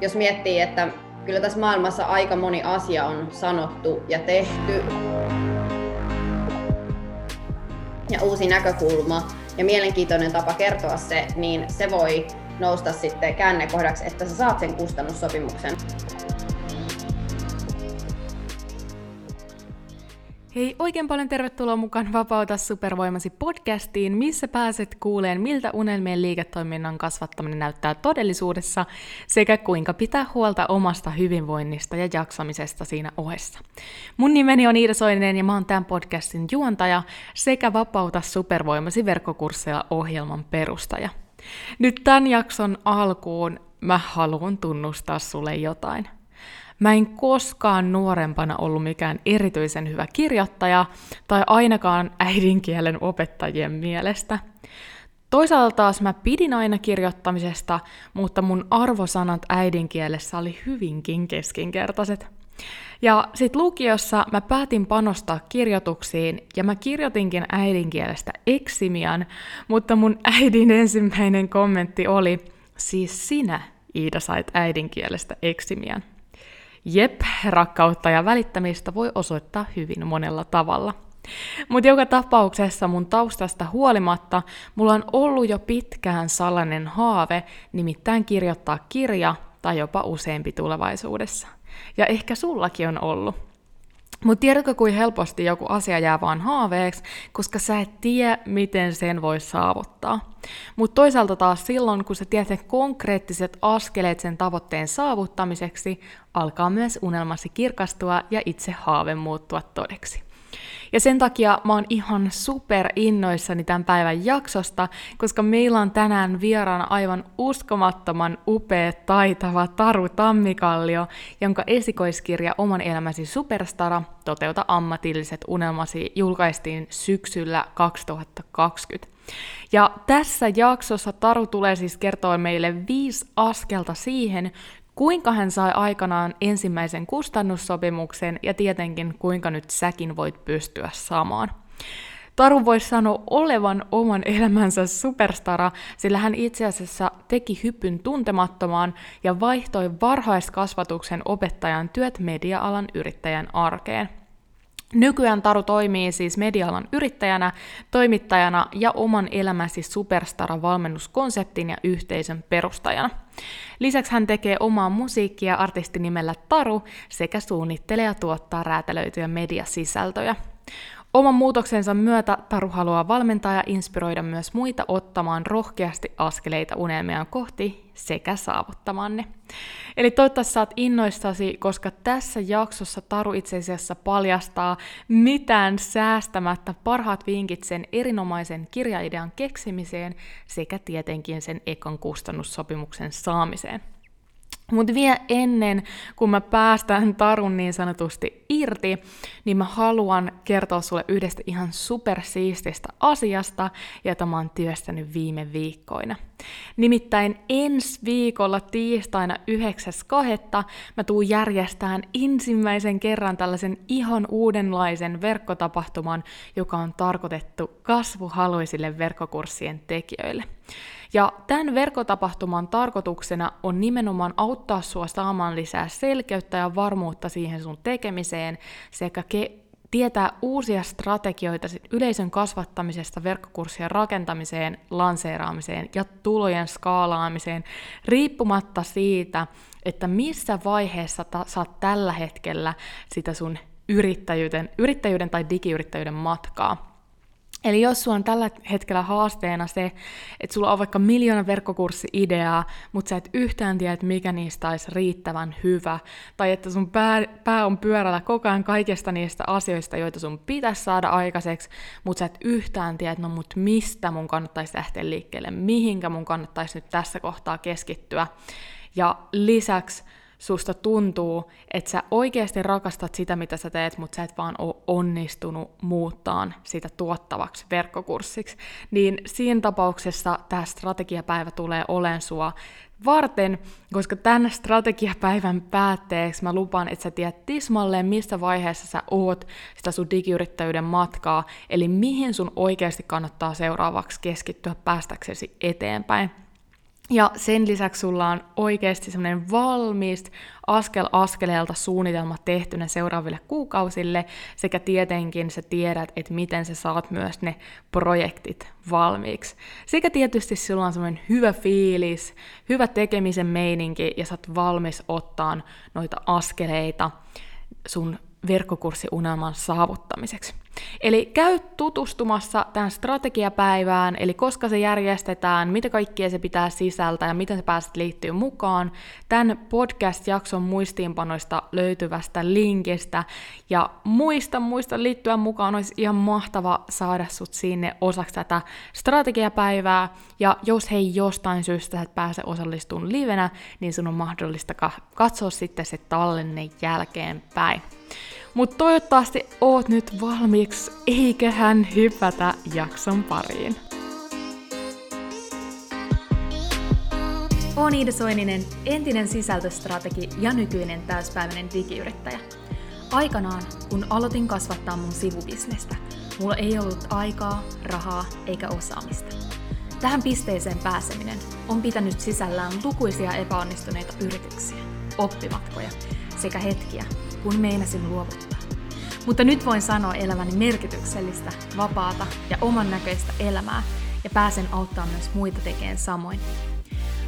jos miettii, että kyllä tässä maailmassa aika moni asia on sanottu ja tehty. Ja uusi näkökulma ja mielenkiintoinen tapa kertoa se, niin se voi nousta sitten käännekohdaksi, että sä saat sen kustannussopimuksen. Hei, oikein paljon tervetuloa mukaan Vapauta supervoimasi podcastiin, missä pääset kuuleen, miltä unelmien liiketoiminnan kasvattaminen näyttää todellisuudessa sekä kuinka pitää huolta omasta hyvinvoinnista ja jaksamisesta siinä ohessa. Mun nimeni on Iida Soinen ja mä oon tämän podcastin juontaja sekä Vapauta supervoimasi verkkokursseilla ohjelman perustaja. Nyt tämän jakson alkuun mä haluan tunnustaa sulle jotain – Mä en koskaan nuorempana ollut mikään erityisen hyvä kirjoittaja tai ainakaan äidinkielen opettajien mielestä. Toisaalta taas mä pidin aina kirjoittamisesta, mutta mun arvosanat äidinkielessä oli hyvinkin keskinkertaiset. Ja sit lukiossa mä päätin panostaa kirjoituksiin ja mä kirjoitinkin äidinkielestä eksimian, mutta mun äidin ensimmäinen kommentti oli, siis sinä Iida sait äidinkielestä eksimian. Jep, rakkautta ja välittämistä voi osoittaa hyvin monella tavalla. Mutta joka tapauksessa mun taustasta huolimatta mulla on ollut jo pitkään salainen haave, nimittäin kirjoittaa kirja tai jopa useampi tulevaisuudessa. Ja ehkä sullakin on ollut. Mutta tiedätkö, kuin helposti joku asia jää vaan haaveeksi, koska sä et tiedä, miten sen voi saavuttaa. Mutta toisaalta taas silloin, kun sä tiedät konkreettiset askeleet sen tavoitteen saavuttamiseksi, alkaa myös unelmasi kirkastua ja itse haave muuttua todeksi. Ja sen takia mä oon ihan super innoissani tämän päivän jaksosta, koska meillä on tänään vieraana aivan uskomattoman upea, taitava Taru Tammikallio, jonka esikoiskirja Oman elämäsi superstara Toteuta ammatilliset unelmasi julkaistiin syksyllä 2020. Ja tässä jaksossa Taru tulee siis kertoa meille viisi askelta siihen, kuinka hän sai aikanaan ensimmäisen kustannussopimuksen ja tietenkin kuinka nyt säkin voit pystyä samaan. Taru voisi sanoa olevan oman elämänsä superstara, sillä hän itse asiassa teki hyppyn tuntemattomaan ja vaihtoi varhaiskasvatuksen opettajan työt media-alan yrittäjän arkeen. Nykyään Taru toimii siis medialan yrittäjänä, toimittajana ja oman elämäsi superstara-valmennuskonseptin ja yhteisön perustajana. Lisäksi hän tekee omaa musiikkia artistinimellä Taru sekä suunnittelee ja tuottaa räätälöityjä mediasisältöjä. Oman muutoksensa myötä Taru haluaa valmentaa ja inspiroida myös muita ottamaan rohkeasti askeleita unelmiaan kohti sekä saavuttamaan ne. Eli toivottavasti saat innoissasi, koska tässä jaksossa Taru itse asiassa paljastaa mitään säästämättä parhaat vinkit sen erinomaisen kirjaidean keksimiseen sekä tietenkin sen ekon kustannussopimuksen saamiseen. Mutta vielä ennen kuin mä päästän Tarun niin sanotusti irti, niin mä haluan kertoa sulle yhdestä ihan supersiististä asiasta, jota mä oon työstänyt viime viikkoina. Nimittäin ensi viikolla tiistaina 9.2. mä tuun järjestään ensimmäisen kerran tällaisen ihan uudenlaisen verkkotapahtuman, joka on tarkoitettu kasvuhaluisille verkkokurssien tekijöille. Ja tämän verkkotapahtuman tarkoituksena on nimenomaan auttaa sua saamaan lisää selkeyttä ja varmuutta siihen sun tekemiseen sekä ke- tietää uusia strategioita yleisön kasvattamisesta verkkokurssien rakentamiseen, lanseeraamiseen ja tulojen skaalaamiseen, riippumatta siitä, että missä vaiheessa ta- saat tällä hetkellä sitä sun yrittäjyyden, yrittäjyyden tai digiyrittäjyyden matkaa. Eli jos sulla on tällä hetkellä haasteena se, että sulla on vaikka miljoona verkkokurssi-ideaa, mutta sä et yhtään tiedä, että mikä niistä olisi riittävän hyvä, tai että sun pää, pää on pyörällä koko ajan kaikesta niistä asioista, joita sun pitäisi saada aikaiseksi, mutta sä et yhtään tiedä, että no mut mistä mun kannattaisi lähteä liikkeelle, mihinkä mun kannattaisi nyt tässä kohtaa keskittyä. Ja lisäksi susta tuntuu, että sä oikeasti rakastat sitä, mitä sä teet, mutta sä et vaan ole onnistunut muuttaan sitä tuottavaksi verkkokurssiksi, niin siinä tapauksessa tämä strategiapäivä tulee olen sua varten, koska tämän strategiapäivän päätteeksi mä lupaan, että sä tiedät tismalleen, missä vaiheessa sä oot sitä sun digiyrittäjyyden matkaa, eli mihin sun oikeasti kannattaa seuraavaksi keskittyä päästäksesi eteenpäin. Ja sen lisäksi sulla on oikeasti semmoinen valmis askel askeleelta suunnitelma tehtynä seuraaville kuukausille, sekä tietenkin sä tiedät, että miten sä saat myös ne projektit valmiiksi. Sekä tietysti sulla on semmoinen hyvä fiilis, hyvä tekemisen meininki, ja sä oot valmis ottaa noita askeleita sun verkkokurssiunelman saavuttamiseksi. Eli käy tutustumassa tähän strategiapäivään, eli koska se järjestetään, mitä kaikkia se pitää sisältää ja miten se pääset liittyä mukaan, tämän podcast-jakson muistiinpanoista löytyvästä linkistä. Ja muista, muista liittyä mukaan, olisi ihan mahtava saada sut sinne osaksi tätä strategiapäivää. Ja jos hei jostain syystä et pääse osallistumaan livenä, niin sun on mahdollista katsoa sitten se tallenne jälkeenpäin. Mutta toivottavasti oot nyt valmiiksi, eiköhän hypätä jakson pariin. Olen Iida Soininen, entinen sisältöstrategi ja nykyinen täyspäiväinen digiyrittäjä. Aikanaan, kun aloitin kasvattaa mun sivubisnestä, mulla ei ollut aikaa, rahaa eikä osaamista. Tähän pisteeseen pääseminen on pitänyt sisällään lukuisia epäonnistuneita yrityksiä, oppimatkoja sekä hetkiä, kun meinasin luovuttaa. Mutta nyt voin sanoa eläväni merkityksellistä, vapaata ja oman näköistä elämää ja pääsen auttamaan myös muita tekemään samoin.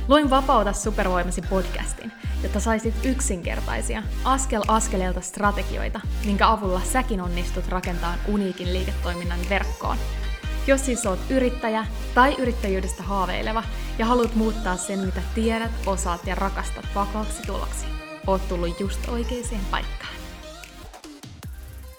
Luin Vapauta supervoimasi podcastin, jotta saisit yksinkertaisia, askel askeleelta strategioita, minkä avulla säkin onnistut rakentamaan uniikin liiketoiminnan verkkoon. Jos siis oot yrittäjä tai yrittäjyydestä haaveileva ja haluat muuttaa sen, mitä tiedät, osaat ja rakastat vakaaksi tuloksi, oot tullut just oikeaan paikkaan.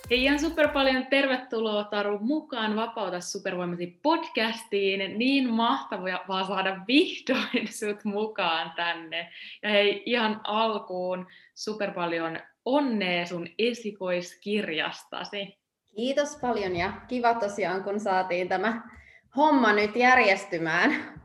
Hei ihan super paljon tervetuloa Taru mukaan Vapauta supervoimasi podcastiin. Niin mahtavaa vaan saada vihdoin sut mukaan tänne. Ja hei ihan alkuun super paljon onnea sun esikoiskirjastasi. Kiitos paljon ja kiva tosiaan kun saatiin tämä homma nyt järjestymään.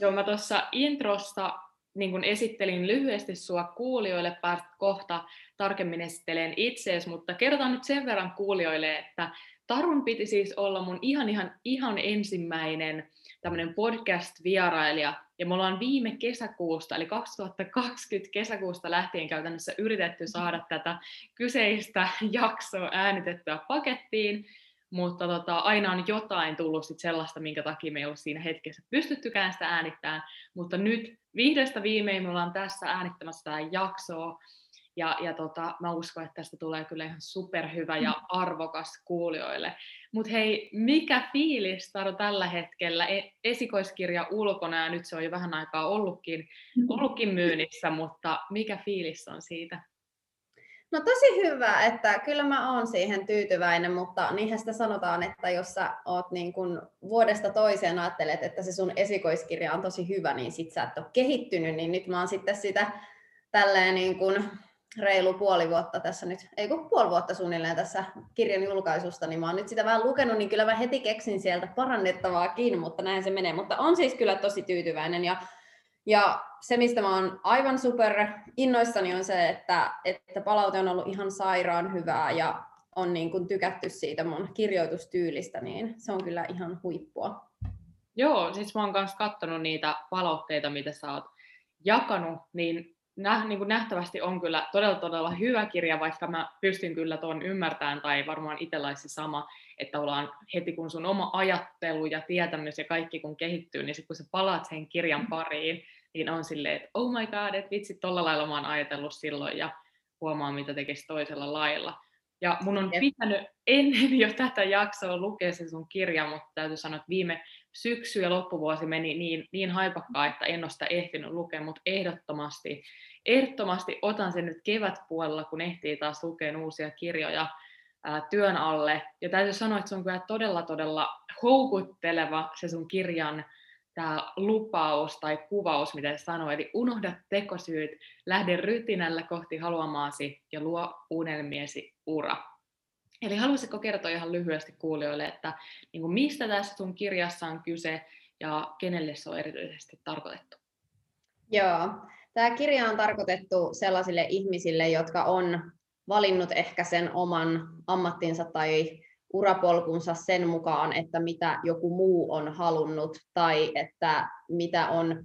Joo, mä tuossa introssa niin kun esittelin lyhyesti sua kuulijoille, päästä kohta tarkemmin esitteleen itseesi, mutta kerrotaan nyt sen verran kuulijoille, että Tarun piti siis olla mun ihan, ihan, ihan ensimmäinen tämmöinen podcast-vierailija, ja me ollaan viime kesäkuusta, eli 2020 kesäkuusta lähtien käytännössä yritetty saada tätä kyseistä jaksoa äänitettyä pakettiin, mutta tota, aina on jotain tullut sit sellaista, minkä takia me ei ole siinä hetkessä pystyttykään sitä äänittämään, mutta nyt vihdoista viimein me ollaan tässä äänittämässä tämä jaksoa, ja, ja tota, mä uskon, että tästä tulee kyllä ihan superhyvä ja arvokas kuulijoille. Mutta hei, mikä fiilis Taru tällä hetkellä? E- esikoiskirja ulkona ja nyt se on jo vähän aikaa ollutkin, mm-hmm. ollutkin myynnissä, mutta mikä fiilis on siitä? No tosi hyvä, että kyllä mä oon siihen tyytyväinen, mutta niinhän sitä sanotaan, että jos sä oot niin kun vuodesta toiseen ajattelet, että se sun esikoiskirja on tosi hyvä, niin sit sä et ole kehittynyt, niin nyt mä oon sitten sitä tälleen niin kun reilu puoli vuotta tässä nyt, ei kun puoli vuotta suunnilleen tässä kirjan julkaisusta, niin mä oon nyt sitä vähän lukenut, niin kyllä mä heti keksin sieltä parannettavaakin, mutta näin se menee. Mutta on siis kyllä tosi tyytyväinen ja ja se, mistä mä oon aivan super innoissani, on se, että, että palaute on ollut ihan sairaan hyvää ja on niin kuin tykätty siitä mun kirjoitustyylistä, niin se on kyllä ihan huippua. Joo, siis mä oon myös katsonut niitä palautteita, mitä sä oot jakanut, niin, nä, niin kuin nähtävästi on kyllä todella todella hyvä kirja, vaikka mä pystyn kyllä tuon ymmärtämään, tai varmaan itsellä sama, että ollaan heti kun sun oma ajattelu ja tietämys ja kaikki kun kehittyy, niin sit kun sä palaat sen kirjan pariin, niin on silleen, että oh my god, että vitsi, tolla lailla mä oon ajatellut silloin ja huomaa, mitä tekisi toisella lailla. Ja mun on pitänyt ennen jo tätä jaksoa lukea se sun kirja, mutta täytyy sanoa, että viime syksy ja loppuvuosi meni niin, niin haipakkaa, että en ole sitä ehtinyt lukea, mutta ehdottomasti, ehdottomasti otan sen nyt kevätpuolella, kun ehtii taas lukea uusia kirjoja ää, työn alle. Ja täytyy sanoa, että se on kyllä todella, todella houkutteleva se sun kirjan tämä lupaus tai kuvaus, mitä sanoo, eli unohda tekosyyt, lähde rytinällä kohti haluamaasi ja luo unelmiesi ura. Eli haluaisitko kertoa ihan lyhyesti kuulijoille, että niin kuin mistä tässä sun kirjassa on kyse ja kenelle se on erityisesti tarkoitettu? Joo, tämä kirja on tarkoitettu sellaisille ihmisille, jotka on valinnut ehkä sen oman ammattinsa tai urapolkunsa sen mukaan, että mitä joku muu on halunnut tai että mitä on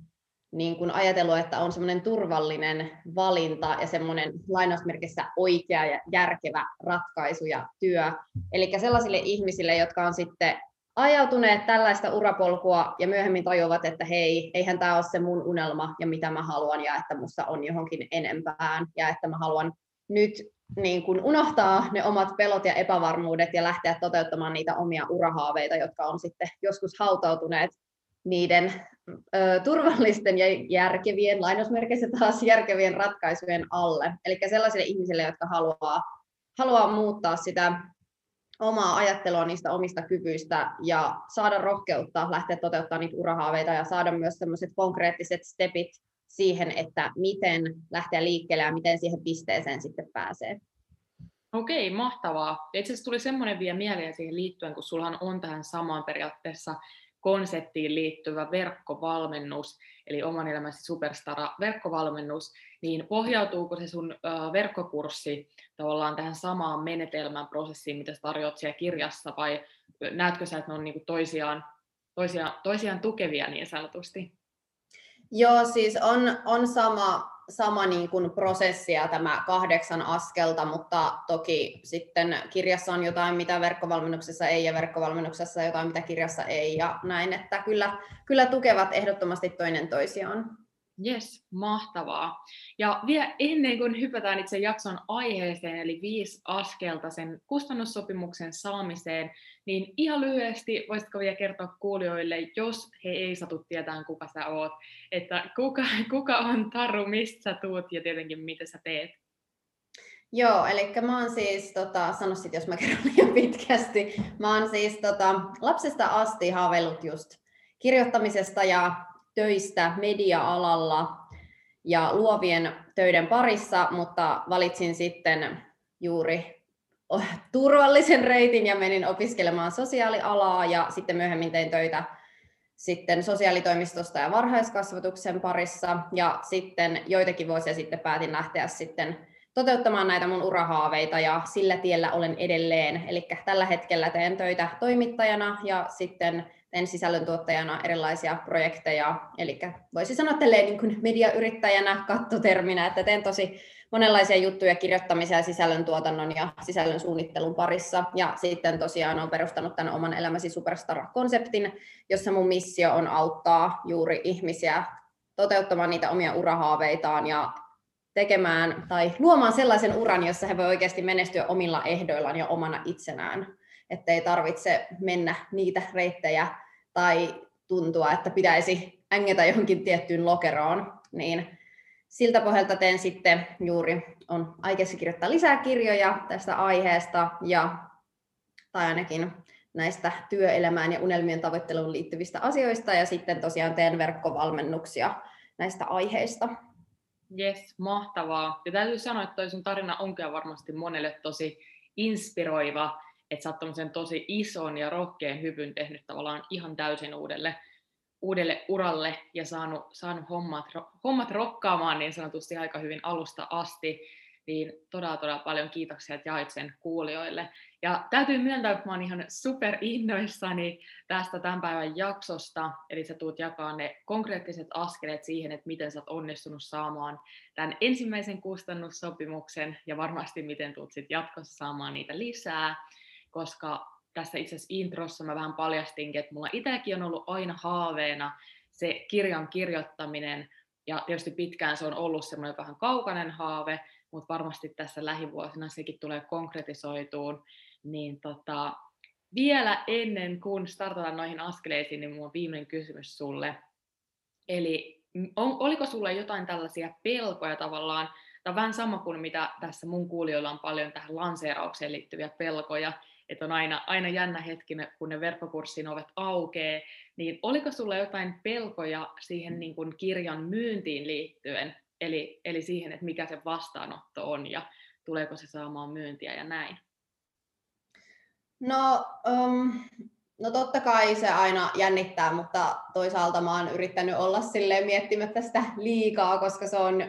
niin kuin ajatellut, että on semmoinen turvallinen valinta ja semmoinen lainausmerkissä oikea ja järkevä ratkaisu ja työ. Eli sellaisille ihmisille, jotka on sitten ajautuneet tällaista urapolkua ja myöhemmin tajuvat, että hei, eihän tämä ole se mun unelma ja mitä mä haluan ja että musta on johonkin enempään ja että mä haluan nyt niin kuin unohtaa ne omat pelot ja epävarmuudet ja lähteä toteuttamaan niitä omia urahaaveita, jotka on sitten joskus hautautuneet niiden ö, turvallisten ja järkevien, lainausmerkeissä taas järkevien ratkaisujen alle. Eli sellaisille ihmisille, jotka haluaa, haluaa muuttaa sitä omaa ajattelua niistä omista kyvyistä ja saada rohkeutta lähteä toteuttamaan niitä urahaaveita ja saada myös sellaiset konkreettiset stepit siihen, että miten lähteä liikkeelle ja miten siihen pisteeseen sitten pääsee. Okei, mahtavaa. Itse asiassa tuli semmoinen vielä mieleen siihen liittyen, kun sullahan on tähän samaan periaatteessa konseptiin liittyvä verkkovalmennus, eli oman elämäsi superstara verkkovalmennus, niin pohjautuuko se sun verkkokurssi tavallaan tähän samaan menetelmän prosessiin, mitä sä tarjoat siellä kirjassa, vai näetkö sä, että ne on niinku toisiaan, toisiaan, toisiaan tukevia niin sanotusti? Joo, siis on, on sama, sama niin kuin prosessi ja tämä kahdeksan askelta, mutta toki sitten kirjassa on jotain, mitä verkkovalmennuksessa ei ja verkkovalmennuksessa jotain, mitä kirjassa ei ja näin, että kyllä, kyllä tukevat ehdottomasti toinen toisiaan. Yes, mahtavaa. Ja vielä ennen kuin hypätään itse jakson aiheeseen, eli viisi askelta sen kustannussopimuksen saamiseen, niin ihan lyhyesti voisitko vielä kertoa kuulijoille, jos he ei satu tietää, kuka sä oot, että kuka, kuka on Taru, mistä sä tuut ja tietenkin mitä sä teet? Joo, eli mä oon siis, tota, sano sit, jos mä kerron liian pitkästi, mä oon siis tota, lapsesta asti haaveillut just kirjoittamisesta ja töistä media-alalla ja luovien töiden parissa, mutta valitsin sitten juuri turvallisen reitin ja menin opiskelemaan sosiaalialaa ja sitten myöhemmin tein töitä sitten sosiaalitoimistosta ja varhaiskasvatuksen parissa ja sitten joitakin vuosia sitten päätin lähteä sitten toteuttamaan näitä mun urahaaveita ja sillä tiellä olen edelleen. Eli tällä hetkellä teen töitä toimittajana ja sitten teen sisällöntuottajana erilaisia projekteja, eli voisi sanoa tälleen niin kuin mediayrittäjänä kattoterminä, että teen tosi monenlaisia juttuja kirjoittamisen ja sisällöntuotannon ja sisällön suunnittelun parissa. Ja sitten tosiaan olen perustanut tämän oman elämäsi Superstar-konseptin, jossa mun missio on auttaa juuri ihmisiä toteuttamaan niitä omia urahaaveitaan ja tekemään tai luomaan sellaisen uran, jossa he voi oikeasti menestyä omilla ehdoillaan ja omana itsenään ettei tarvitse mennä niitä reittejä tai tuntua, että pitäisi ängetä johonkin tiettyyn lokeroon, niin siltä pohjalta teen sitten juuri, on aikeissa kirjoittaa lisää kirjoja tästä aiheesta, ja, tai ainakin näistä työelämään ja unelmien tavoitteluun liittyvistä asioista, ja sitten tosiaan teen verkkovalmennuksia näistä aiheista. Yes, mahtavaa. Ja täytyy sanoa, että toi sun tarina onkin varmasti monelle tosi inspiroiva, että sä oot tosi ison ja rohkean hypyn tehnyt tavallaan ihan täysin uudelle, uudelle uralle ja saanut, saanut hommat, hommat rokkaamaan niin sanotusti aika hyvin alusta asti, niin todella, todella paljon kiitoksia, että jaoit sen kuulijoille. Ja täytyy myöntää, että mä oon ihan super innoissani tästä tämän päivän jaksosta, eli sä tuut jakaa ne konkreettiset askeleet siihen, että miten sä oot onnistunut saamaan tämän ensimmäisen kustannussopimuksen ja varmasti miten tuut sitten jatkossa saamaan niitä lisää koska tässä itse asiassa introssa mä vähän paljastinkin, että mulla itsekin on ollut aina haaveena se kirjan kirjoittaminen, ja tietysti pitkään se on ollut semmoinen vähän kaukainen haave, mutta varmasti tässä lähivuosina sekin tulee konkretisoituun, niin tota, vielä ennen kuin startataan noihin askeleisiin, niin on viimeinen kysymys sulle. Eli on, oliko sulle jotain tällaisia pelkoja tavallaan, tai vähän sama kuin mitä tässä mun kuulijoilla on paljon tähän lanseeraukseen liittyviä pelkoja, että on aina, aina jännä hetki, kun ne verkkokurssin ovet aukeaa, niin oliko sulla jotain pelkoja siihen niin kuin kirjan myyntiin liittyen, eli, eli siihen, että mikä se vastaanotto on ja tuleeko se saamaan myyntiä ja näin? No, um, no totta kai se aina jännittää, mutta toisaalta mä oon yrittänyt olla silleen miettimättä sitä liikaa, koska se on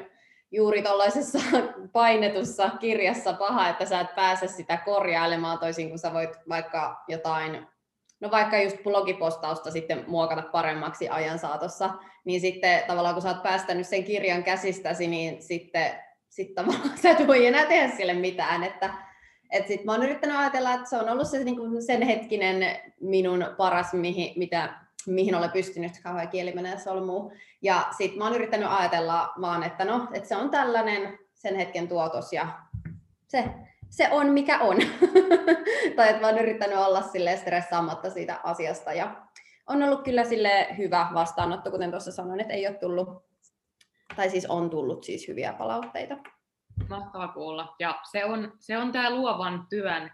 juuri tuollaisessa painetussa kirjassa paha, että sä et pääse sitä korjailemaan toisin kuin sä voit vaikka jotain no vaikka just blogipostausta sitten muokata paremmaksi ajan saatossa, niin sitten tavallaan kun sä oot päästänyt sen kirjan käsistäsi, niin sitten sit tavallaan sä et voi enää tehdä sille mitään, että et sit mä oon yrittänyt ajatella, että se on ollut se, niin sen hetkinen minun paras, mihin, mitä, mihin olen pystynyt, kauhean kieli menee solmuun. Ja sitten mä oon yrittänyt ajatella vaan, että no, että se on tällainen sen hetken tuotos ja se, se on mikä on. tai että mä oon yrittänyt olla sille stressaamatta siitä asiasta ja on ollut kyllä sille hyvä vastaanotto, kuten tuossa sanoin, että ei ole tullut, tai siis on tullut siis hyviä palautteita. Mahtava kuulla. Ja se on, se on tämä luovan työn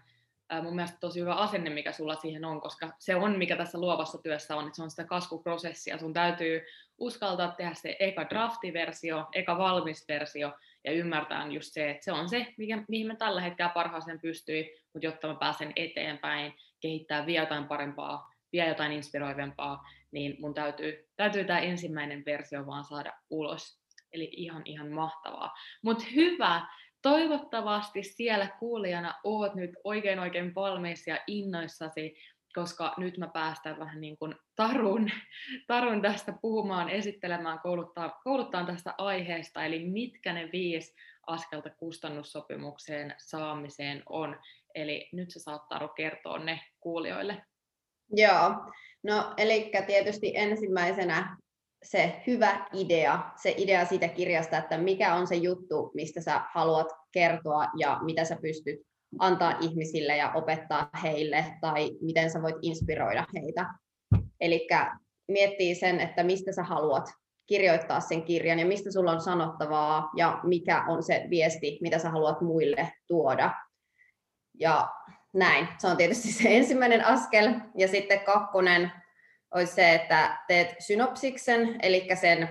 mun mielestä tosi hyvä asenne, mikä sulla siihen on, koska se on, mikä tässä luovassa työssä on, että se on sitä kasvuprosessia. Sun täytyy uskaltaa tehdä se eka draftiversio, eka valmis versio, ja ymmärtää just se, että se on se, mikä, mihin mä tällä hetkellä parhaaseen pystyin, mutta jotta mä pääsen eteenpäin, kehittää vielä jotain parempaa, vielä jotain inspiroivempaa, niin mun täytyy, täytyy tämä ensimmäinen versio vaan saada ulos. Eli ihan, ihan mahtavaa. Mutta hyvä, toivottavasti siellä kuulijana oot nyt oikein oikein valmiissa ja innoissasi, koska nyt mä päästän vähän niin kuin tarun, tarun tästä puhumaan, esittelemään, kouluttaa, kouluttaa tästä aiheesta, eli mitkä ne viisi askelta kustannussopimukseen saamiseen on. Eli nyt sä saat Taru kertoa ne kuulijoille. Joo, no eli tietysti ensimmäisenä se hyvä idea, se idea siitä kirjasta, että mikä on se juttu, mistä sä haluat kertoa ja mitä sä pystyt antaa ihmisille ja opettaa heille tai miten sä voit inspiroida heitä. Eli miettii sen, että mistä sä haluat kirjoittaa sen kirjan ja mistä sulla on sanottavaa ja mikä on se viesti, mitä sä haluat muille tuoda. Ja näin, se on tietysti se ensimmäinen askel. Ja sitten kakkonen olisi se, että teet synopsiksen, eli sen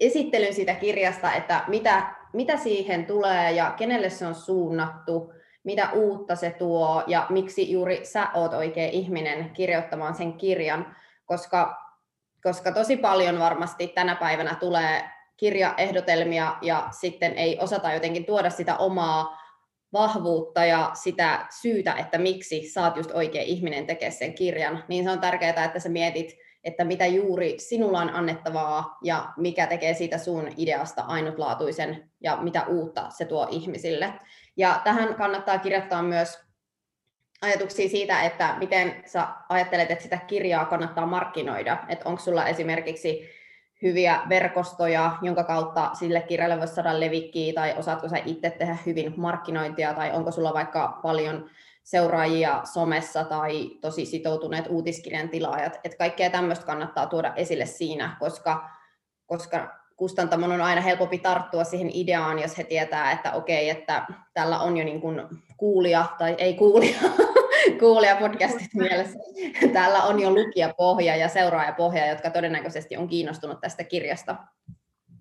esittelyn siitä kirjasta, että mitä, mitä siihen tulee ja kenelle se on suunnattu, mitä uutta se tuo ja miksi juuri sä oot oikea ihminen kirjoittamaan sen kirjan, koska, koska tosi paljon varmasti tänä päivänä tulee kirjaehdotelmia ja sitten ei osata jotenkin tuoda sitä omaa vahvuutta ja sitä syytä, että miksi saat just oikea ihminen tekemään sen kirjan, niin se on tärkeää, että sä mietit, että mitä juuri sinulla on annettavaa ja mikä tekee siitä sun ideasta ainutlaatuisen ja mitä uutta se tuo ihmisille. Ja tähän kannattaa kirjoittaa myös ajatuksia siitä, että miten sä ajattelet, että sitä kirjaa kannattaa markkinoida. Että onko sulla esimerkiksi hyviä verkostoja, jonka kautta sille kirjalle voisi saada levikkiä, tai osaatko sä itse tehdä hyvin markkinointia, tai onko sulla vaikka paljon seuraajia somessa tai tosi sitoutuneet uutiskirjan tilaajat. Että kaikkea tämmöistä kannattaa tuoda esille siinä, koska, koska kustantamon on aina helpompi tarttua siihen ideaan, jos he tietää, että okei, että tällä on jo niin kuin kuulija tai ei kuulija, kuulijapodcastit mielessä. Täällä on jo lukijapohja ja seuraajapohja, jotka todennäköisesti on kiinnostunut tästä kirjasta.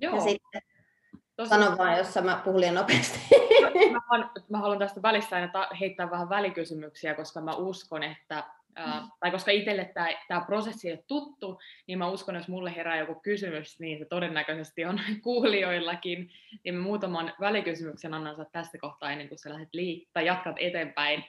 Joo. Ja sitten Tosi... Sano vaan, jos mä puhun liian nopeasti. Mä, haluan, mä haluan tästä välissä aina heittää vähän välikysymyksiä, koska mä uskon, että Ää, tai koska itselle tämä, prosessi ei ole tuttu, niin mä uskon, jos mulle herää joku kysymys, niin se todennäköisesti on kuulijoillakin, niin mä muutaman välikysymyksen annan tästä kohtaa ennen kuin sä lähdet liik- tai jatkat eteenpäin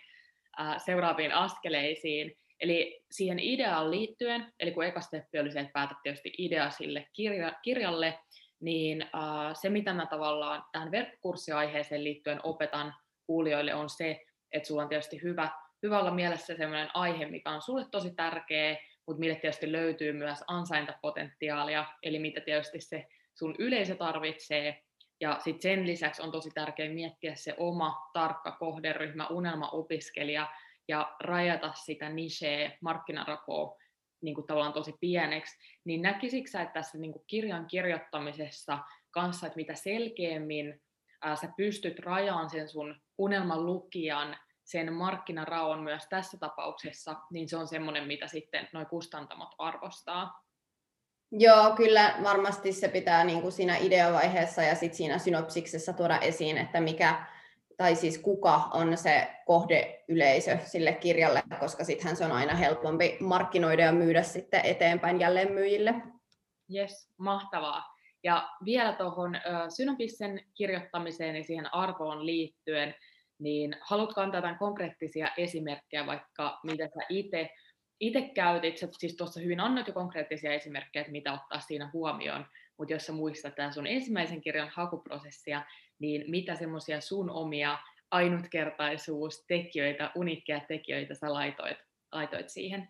seuraaviin askeleisiin. Eli siihen ideaan liittyen, eli kun eka steppi oli se, että päätät tietysti idea sille kirja, kirjalle, niin ää, se mitä mä tavallaan tähän verkkokurssiaiheeseen liittyen opetan kuulijoille on se, että sulla on tietysti hyvä hyvä olla mielessä sellainen aihe, mikä on sulle tosi tärkeä, mutta mille tietysti löytyy myös ansaintapotentiaalia, eli mitä tietysti se sun yleisö tarvitsee. Ja sitten sen lisäksi on tosi tärkeää miettiä se oma tarkka kohderyhmä, unelmaopiskelija, ja rajata sitä nicheä, markkinarakoa niin kuin tavallaan tosi pieneksi, niin näkisikö sä, että tässä niin kuin kirjan kirjoittamisessa kanssa, että mitä selkeämmin ää, sä pystyt rajaan sen sun unelman lukijan sen markkinaraon myös tässä tapauksessa, niin se on semmoinen, mitä sitten noin kustantamot arvostaa. Joo, kyllä varmasti se pitää niin kuin siinä ideavaiheessa ja sitten siinä synopsiksessa tuoda esiin, että mikä tai siis kuka on se kohdeyleisö sille kirjalle, koska sittenhän se on aina helpompi markkinoida ja myydä sitten eteenpäin jälleen myyjille. Yes, mahtavaa. Ja vielä tuohon synopiksen kirjoittamiseen ja siihen arvoon liittyen, niin haluatko antaa jotain konkreettisia esimerkkejä, vaikka mitä sä itse itse käytit, sä siis tuossa hyvin annat jo konkreettisia esimerkkejä, että mitä ottaa siinä huomioon, mutta jos sä muistat tämän sun ensimmäisen kirjan hakuprosessia, niin mitä semmoisia sun omia ainutkertaisuustekijöitä, unikkeja tekijöitä sä laitoit, laitoit siihen?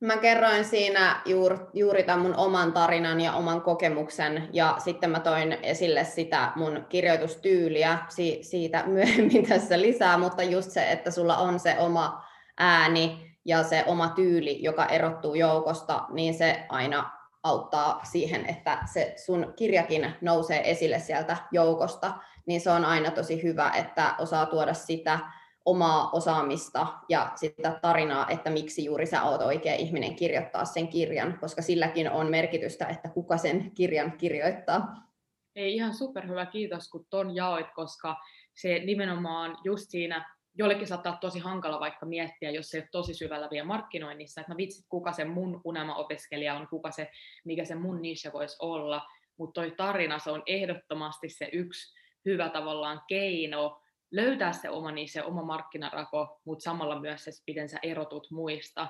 Mä kerroin siinä juuri, juuri tämän mun oman tarinan ja oman kokemuksen, ja sitten mä toin esille sitä mun kirjoitustyyliä, si- siitä myöhemmin tässä lisää, mutta just se, että sulla on se oma ääni ja se oma tyyli, joka erottuu joukosta, niin se aina auttaa siihen, että se sun kirjakin nousee esille sieltä joukosta, niin se on aina tosi hyvä, että osaa tuoda sitä omaa osaamista ja sitä tarinaa, että miksi juuri sä oot oikea ihminen kirjoittaa sen kirjan, koska silläkin on merkitystä, että kuka sen kirjan kirjoittaa. Ei ihan superhyvä kiitos, kun ton jaoit, koska se nimenomaan just siinä jollekin saattaa olla tosi hankala vaikka miettiä, jos se ei ole tosi syvällä vielä markkinoinnissa, että no vitsit, kuka se mun unelma-opiskelija on, kuka se, mikä se mun niche voisi olla, mutta toi tarina, se on ehdottomasti se yksi hyvä tavallaan keino löytää se oma niche, oma markkinarako, mutta samalla myös se, miten sä erotut muista,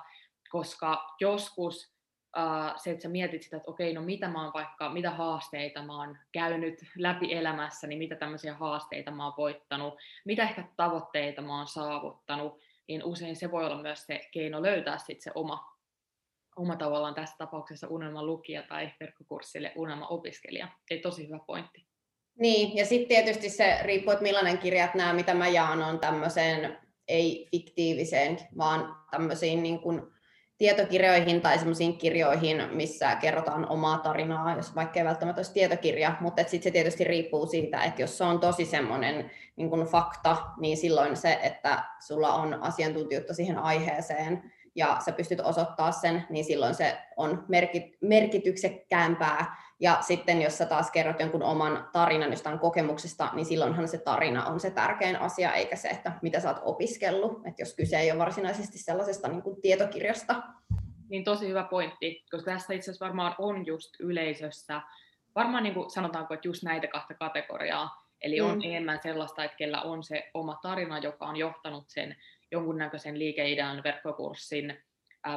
koska joskus se, että sä mietit sitä, että okei, no mitä mä oon vaikka, mitä haasteita mä oon käynyt läpi elämässäni, mitä tämmöisiä haasteita mä oon voittanut, mitä ehkä tavoitteita mä oon saavuttanut, niin usein se voi olla myös se keino löytää sit se oma, oma tavallaan tässä tapauksessa unelman lukija tai verkkokurssille unelma opiskelija. Ei tosi hyvä pointti. Niin, ja sitten tietysti se riippuu, että millainen kirjat nämä, mitä mä jaan, on tämmöiseen ei fiktiiviseen, vaan tämmöisiin niin kuin tietokirjoihin tai semmoisiin kirjoihin, missä kerrotaan omaa tarinaa, jos vaikka ei välttämättä olisi tietokirja, mutta sitten se tietysti riippuu siitä, että jos se on tosi semmoinen niin fakta, niin silloin se, että sulla on asiantuntijuutta siihen aiheeseen ja sä pystyt osoittaa sen, niin silloin se on merkityksekkäämpää ja sitten jos sä taas kerrot jonkun oman tarinan jostain kokemuksesta, niin silloinhan se tarina on se tärkein asia, eikä se, että mitä sä oot opiskellut. Että jos kyse ei ole varsinaisesti sellaisesta niin kuin tietokirjasta. Niin tosi hyvä pointti, koska tässä itse asiassa varmaan on just yleisössä, varmaan niin kuin sanotaanko, että just näitä kahta kategoriaa. Eli on mm. enemmän sellaista, että kellä on se oma tarina, joka on johtanut sen jonkunnäköisen liikeidean verkkokurssin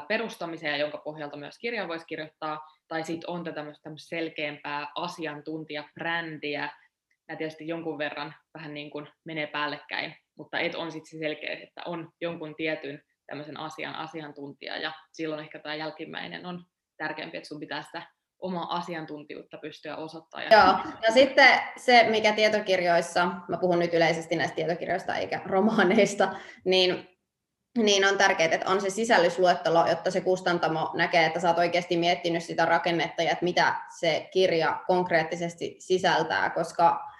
perustamiseen, jonka pohjalta myös kirjaa voisi kirjoittaa, tai sitten on tämmöistä selkeämpää asiantuntijabrändiä, ja tietysti jonkun verran vähän niin kuin menee päällekkäin, mutta et on sitten se selkeä, että on jonkun tietyn tämmöisen asian asiantuntija, ja silloin ehkä tämä jälkimmäinen on tärkeämpi, että sun pitää sitä omaa asiantuntijuutta pystyä osoittamaan. Joo, ja sitten se, mikä tietokirjoissa, mä puhun nyt yleisesti näistä tietokirjoista eikä romaaneista, niin niin on tärkeää, että on se sisällysluettelo, jotta se kustantamo näkee, että sä oot oikeasti miettinyt sitä rakennetta ja että mitä se kirja konkreettisesti sisältää, koska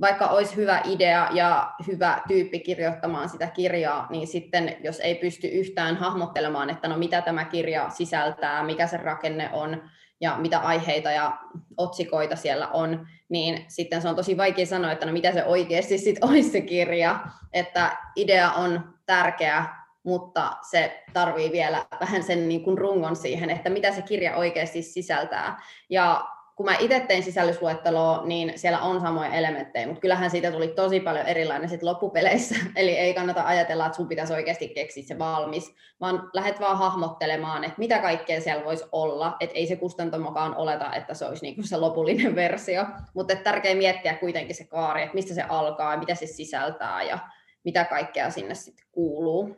vaikka olisi hyvä idea ja hyvä tyyppi kirjoittamaan sitä kirjaa, niin sitten jos ei pysty yhtään hahmottelemaan, että no mitä tämä kirja sisältää, mikä se rakenne on ja mitä aiheita ja otsikoita siellä on, niin sitten se on tosi vaikea sanoa, että no mitä se oikeasti sitten olisi se kirja, että idea on tärkeä, mutta se tarvii vielä vähän sen niin kuin rungon siihen, että mitä se kirja oikeasti sisältää. Ja kun mä itse tein sisällysluetteloa, niin siellä on samoja elementtejä, mutta kyllähän siitä tuli tosi paljon erilainen sit loppupeleissä. Eli ei kannata ajatella, että sun pitäisi oikeasti keksiä se valmis, vaan lähdet vaan hahmottelemaan, että mitä kaikkea siellä voisi olla. Että ei se kustantamokaan oleta, että se olisi niinku se lopullinen versio. Mutta tärkeää miettiä kuitenkin se kaari, että mistä se alkaa, mitä se sisältää ja mitä kaikkea sinne sitten kuuluu.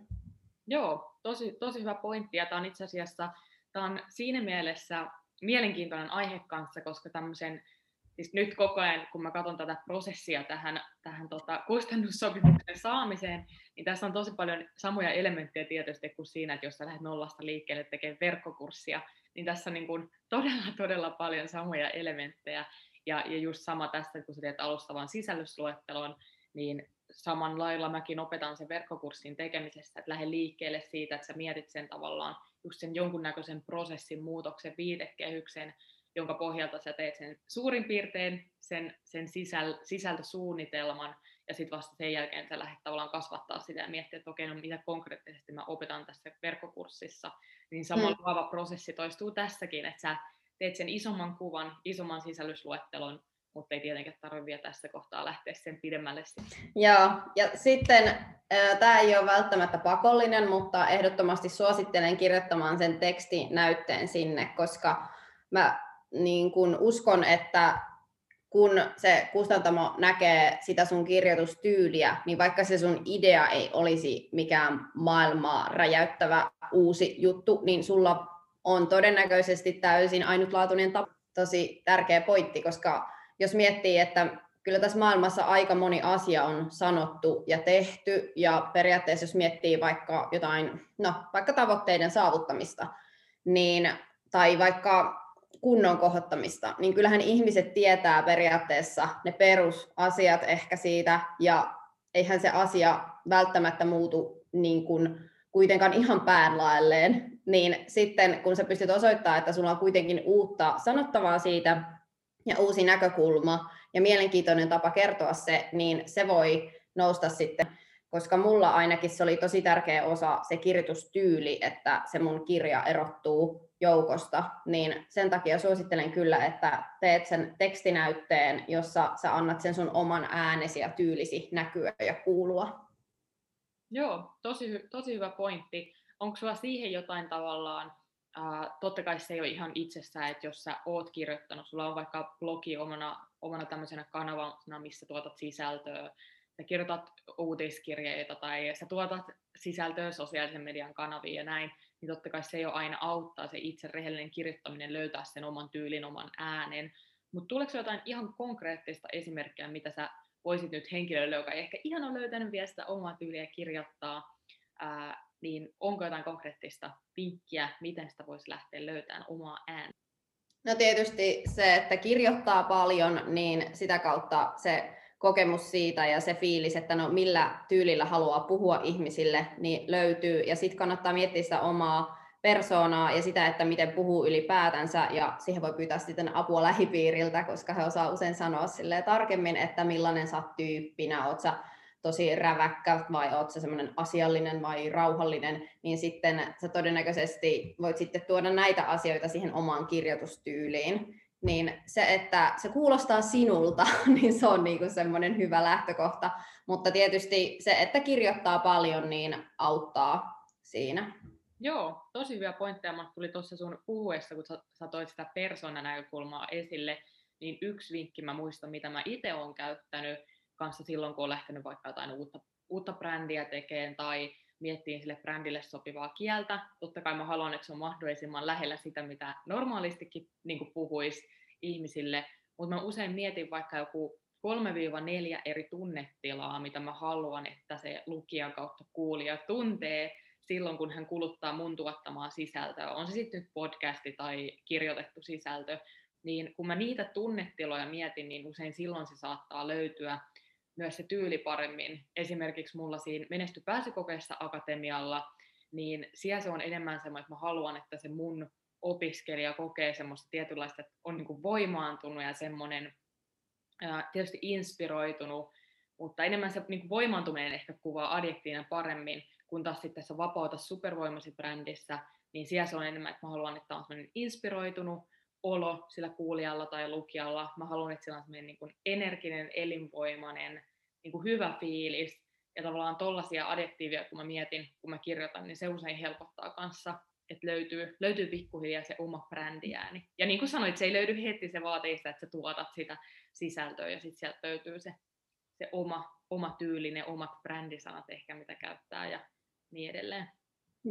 Joo, tosi, tosi hyvä pointti. Ja tämä on itse asiassa tämä on siinä mielessä mielenkiintoinen aihe kanssa, koska tämmöisen, siis nyt koko ajan, kun mä katson tätä prosessia tähän, tähän tota, kustannussopimuksen saamiseen, niin tässä on tosi paljon samoja elementtejä tietysti kuin siinä, että jos sä lähdet nollasta liikkeelle tekemään verkkokurssia, niin tässä on niin kuin todella, todella paljon samoja elementtejä. Ja, ja just sama tässä, kun sä teet alustavan sisällysluettelon, niin saman lailla mäkin opetan sen verkkokurssin tekemisestä, että lähde liikkeelle siitä, että sä mietit sen tavallaan just sen jonkunnäköisen prosessin muutoksen viitekehyksen, jonka pohjalta sä teet sen suurin piirtein sen, sen sisäl, sisältösuunnitelman, ja sitten vasta sen jälkeen sä lähdet tavallaan kasvattaa sitä ja miettiä, että okei, no mitä konkreettisesti mä opetan tässä verkkokurssissa, niin sama mm. prosessi toistuu tässäkin, että sä teet sen isomman kuvan, isomman sisällysluettelon, mutta ei tietenkään tarvitse vielä tässä kohtaa lähteä sen pidemmälle. Joo, ja sitten tämä ei ole välttämättä pakollinen, mutta ehdottomasti suosittelen kirjoittamaan sen tekstinäytteen sinne, koska mä niin kun uskon, että kun se kustantamo näkee sitä sun kirjoitustyyliä, niin vaikka se sun idea ei olisi mikään maailmaa räjäyttävä uusi juttu, niin sulla on todennäköisesti täysin ainutlaatuinen tapa. Tosi tärkeä pointti, koska jos miettii, että kyllä tässä maailmassa aika moni asia on sanottu ja tehty, ja periaatteessa jos miettii vaikka jotain, no vaikka tavoitteiden saavuttamista, niin, tai vaikka kunnon kohottamista, niin kyllähän ihmiset tietää periaatteessa ne perusasiat ehkä siitä, ja eihän se asia välttämättä muutu niin kuin kuitenkaan ihan päänlaelleen, niin sitten kun sä pystyt osoittamaan, että sulla on kuitenkin uutta sanottavaa siitä ja uusi näkökulma ja mielenkiintoinen tapa kertoa se, niin se voi nousta sitten koska mulla ainakin se oli tosi tärkeä osa se kirjoitustyyli, että se mun kirja erottuu joukosta, niin sen takia suosittelen kyllä, että teet sen tekstinäytteen, jossa sä annat sen sun oman äänesi ja tyylisi näkyä ja kuulua. Joo, tosi, tosi hyvä pointti. Onko sulla siihen jotain tavallaan, äh, totta kai se ei ole ihan itsessään, että jos sä oot kirjoittanut, sulla on vaikka blogi omana, omana tämmöisenä kanavana, missä tuotat sisältöä, sä kirjoitat uutiskirjeitä tai sä tuotat sisältöä sosiaalisen median kanaviin ja näin, niin totta kai se jo aina auttaa se itse rehellinen kirjoittaminen löytää sen oman tyylin, oman äänen. Mutta tuleeko jotain ihan konkreettista esimerkkiä, mitä sä voisit nyt henkilölle, joka ei ehkä ihan ole löytänyt vielä sitä omaa tyyliä kirjoittaa, ää, niin onko jotain konkreettista vinkkiä, miten sitä voisi lähteä löytämään omaa ääntä? No tietysti se, että kirjoittaa paljon, niin sitä kautta se kokemus siitä ja se fiilis, että no millä tyylillä haluaa puhua ihmisille, niin löytyy. Ja sitten kannattaa miettiä sitä omaa persoonaa ja sitä, että miten puhuu ylipäätänsä, ja siihen voi pyytää sitten apua lähipiiriltä, koska he osaa usein sanoa sille tarkemmin, että millainen sä oot tyyppinä, oot sä tosi räväkkä vai oot sä semmoinen asiallinen vai rauhallinen, niin sitten sä todennäköisesti voit sitten tuoda näitä asioita siihen omaan kirjoitustyyliin niin se, että se kuulostaa sinulta, niin se on niinku semmoinen hyvä lähtökohta. Mutta tietysti se, että kirjoittaa paljon, niin auttaa siinä. Joo, tosi hyviä pointteja. Mä tuli tuossa sun puhuessa, kun sä, sä toit sitä persoonanäkökulmaa esille, niin yksi vinkki mä muistan, mitä mä itse olen käyttänyt kanssa silloin, kun on lähtenyt vaikka jotain uutta, uutta brändiä tekemään tai miettiin sille brändille sopivaa kieltä. Totta kai mä haluan, että se on mahdollisimman lähellä sitä, mitä normaalistikin niin puhuisi ihmisille, mutta mä usein mietin vaikka joku 3-4 eri tunnetilaa, mitä mä haluan, että se lukija kautta kuulija tuntee silloin, kun hän kuluttaa mun tuottamaa sisältöä. On se sitten nyt podcasti tai kirjoitettu sisältö, niin kun mä niitä tunnetiloja mietin, niin usein silloin se saattaa löytyä myös se tyyli paremmin. Esimerkiksi mulla siinä Menesty pääsykokeessa akatemialla, niin siellä se on enemmän semmoinen, että mä haluan, että se mun opiskelija kokee semmoista tietynlaista, että on niin voimaantunut ja semmoinen tietysti inspiroitunut, mutta enemmän se niin voimaantuminen ehkä kuvaa adjektiina paremmin, kun taas sitten tässä Vapauta supervoimasi brändissä, niin siellä se on enemmän, että mä haluan, että on semmoinen inspiroitunut olo sillä kuulijalla tai lukijalla. Mä haluan, että sillä on niin energinen, elinvoimainen, niin kuin hyvä fiilis. Ja tavallaan tollaisia adjektiiveja, kun mä mietin, kun mä kirjoitan, niin se usein helpottaa kanssa että löytyy, löytyy pikkuhiljaa se oma brändiääni. Ja niin kuin sanoit, se ei löydy heti, se vaatii sitä, että sä tuotat sitä sisältöä ja sitten sieltä löytyy se, se oma, oma tyyli, ne omat brändisanat ehkä, mitä käyttää ja niin edelleen.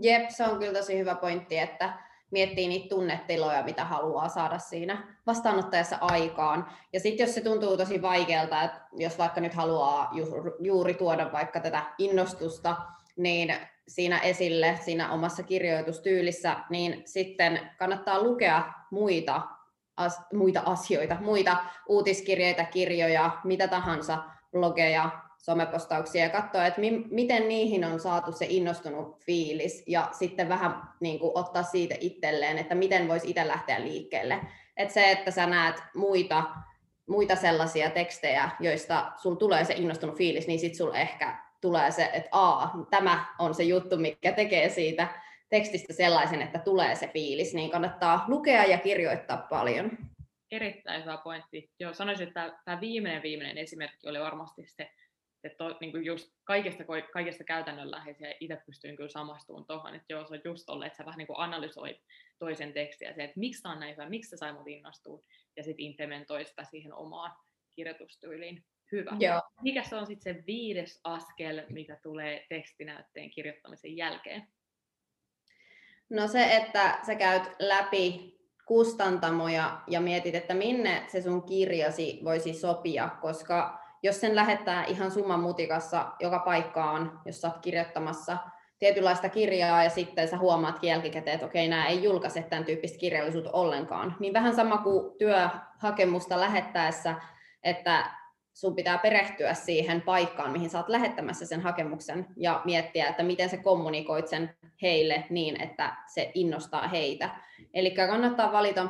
Jep, se on kyllä tosi hyvä pointti, että miettii niitä tunnetiloja, mitä haluaa saada siinä vastaanottajassa aikaan. Ja sitten jos se tuntuu tosi vaikealta, että jos vaikka nyt haluaa juuri tuoda vaikka tätä innostusta, niin siinä esille siinä omassa kirjoitustyylissä, niin sitten kannattaa lukea muita, as, muita asioita, muita uutiskirjeitä, kirjoja, mitä tahansa, blogeja, somepostauksia ja katsoa, että mi- miten niihin on saatu se innostunut fiilis ja sitten vähän niin kuin, ottaa siitä itselleen, että miten voisi itse lähteä liikkeelle. että se, että sä näet muita, muita sellaisia tekstejä, joista sul tulee se innostunut fiilis, niin sitten sulla ehkä tulee se, että a, tämä on se juttu, mikä tekee siitä tekstistä sellaisen, että tulee se fiilis, niin kannattaa lukea ja kirjoittaa paljon. erittäin hyvä pointti. Joo, sanoisin, että tämä viimeinen viimeinen esimerkki oli varmasti se, että to, niin kuin just kaikesta, kaikesta käytännönläheisiä itse pystyin kyllä samastumaan tuohon, että joo, se on just ollut, että sä vähän niin kuin analysoit toisen tekstiä, se, että miksi tämä on näin hyvä, miksi se sai mut innostua, ja sitten implementoi sitä siihen omaan kirjoitustyyliin. Hyvä. Joo. Mikä se on sitten se viides askel, mikä tulee tekstinäytteen kirjoittamisen jälkeen? No se, että sä käyt läpi kustantamoja ja mietit, että minne se sun kirjasi voisi sopia, koska jos sen lähettää ihan summan mutikassa joka paikkaan, jos sä oot kirjoittamassa tietynlaista kirjaa ja sitten sä huomaat jälkikäteen, että okei, nämä ei julkaise tämän tyyppistä kirjallisuutta ollenkaan, niin vähän sama kuin työhakemusta lähettäessä, että sun pitää perehtyä siihen paikkaan, mihin sä oot lähettämässä sen hakemuksen ja miettiä, että miten sä kommunikoit sen heille niin, että se innostaa heitä. Eli kannattaa valita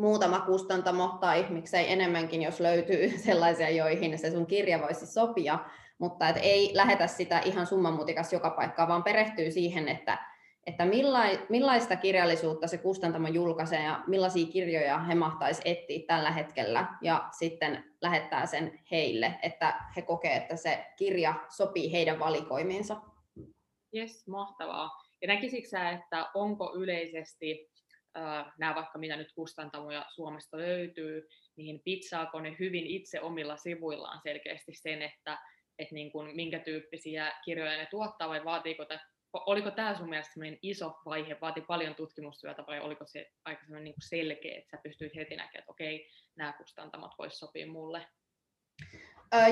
muutama kustantamo tai miksei enemmänkin, jos löytyy sellaisia, joihin se sun kirja voisi sopia, mutta et ei lähetä sitä ihan summanmutikas joka paikkaan, vaan perehtyy siihen, että, että millaista kirjallisuutta se kustantamo julkaisee ja millaisia kirjoja he mahtaisi etsiä tällä hetkellä ja sitten lähettää sen heille, että he kokee, että se kirja sopii heidän valikoimiinsa. Jes, mahtavaa. Ja näkisikö sä, että onko yleisesti nämä vaikka mitä nyt kustantamoja Suomesta löytyy, niin pitsaako ne hyvin itse omilla sivuillaan selkeästi sen, että että niin kuin, minkä tyyppisiä kirjoja ne tuottaa vai vaatiiko tämä, oliko tämä sun mielestä iso vaihe, vaati paljon tutkimustyötä vai oliko se aika niin selkeä, että sä pystyit heti näkemään, että okei, nämä kustantamot voisi sopia mulle?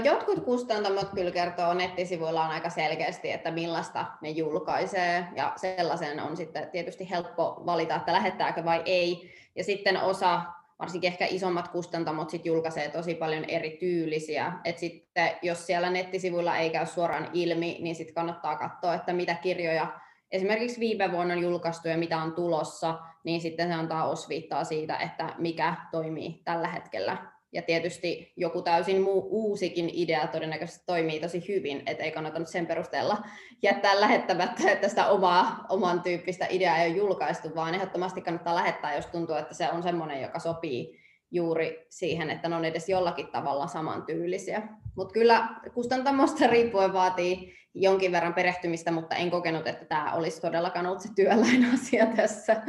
Jotkut kustantamot kyllä kertoo nettisivuillaan aika selkeästi, että millaista ne julkaisee, ja sellaisen on sitten tietysti helppo valita, että lähettääkö vai ei. Ja sitten osa varsinkin ehkä isommat kustantamot sit julkaisee tosi paljon eri tyylisiä. Et sitten, jos siellä nettisivuilla ei käy suoraan ilmi, niin sitten kannattaa katsoa, että mitä kirjoja esimerkiksi viime vuonna on julkaistu ja mitä on tulossa, niin sitten se antaa osviittaa siitä, että mikä toimii tällä hetkellä ja tietysti joku täysin muu, uusikin idea todennäköisesti toimii tosi hyvin, että ei kannata nyt sen perusteella jättää lähettämättä, että sitä omaa, oman tyyppistä ideaa ei ole julkaistu, vaan ehdottomasti kannattaa lähettää, jos tuntuu, että se on semmoinen, joka sopii juuri siihen, että ne on edes jollakin tavalla samantyylisiä. Mutta kyllä kustantamosta riippuen vaatii jonkin verran perehtymistä, mutta en kokenut, että tämä olisi todellakaan ollut se työläin asia tässä.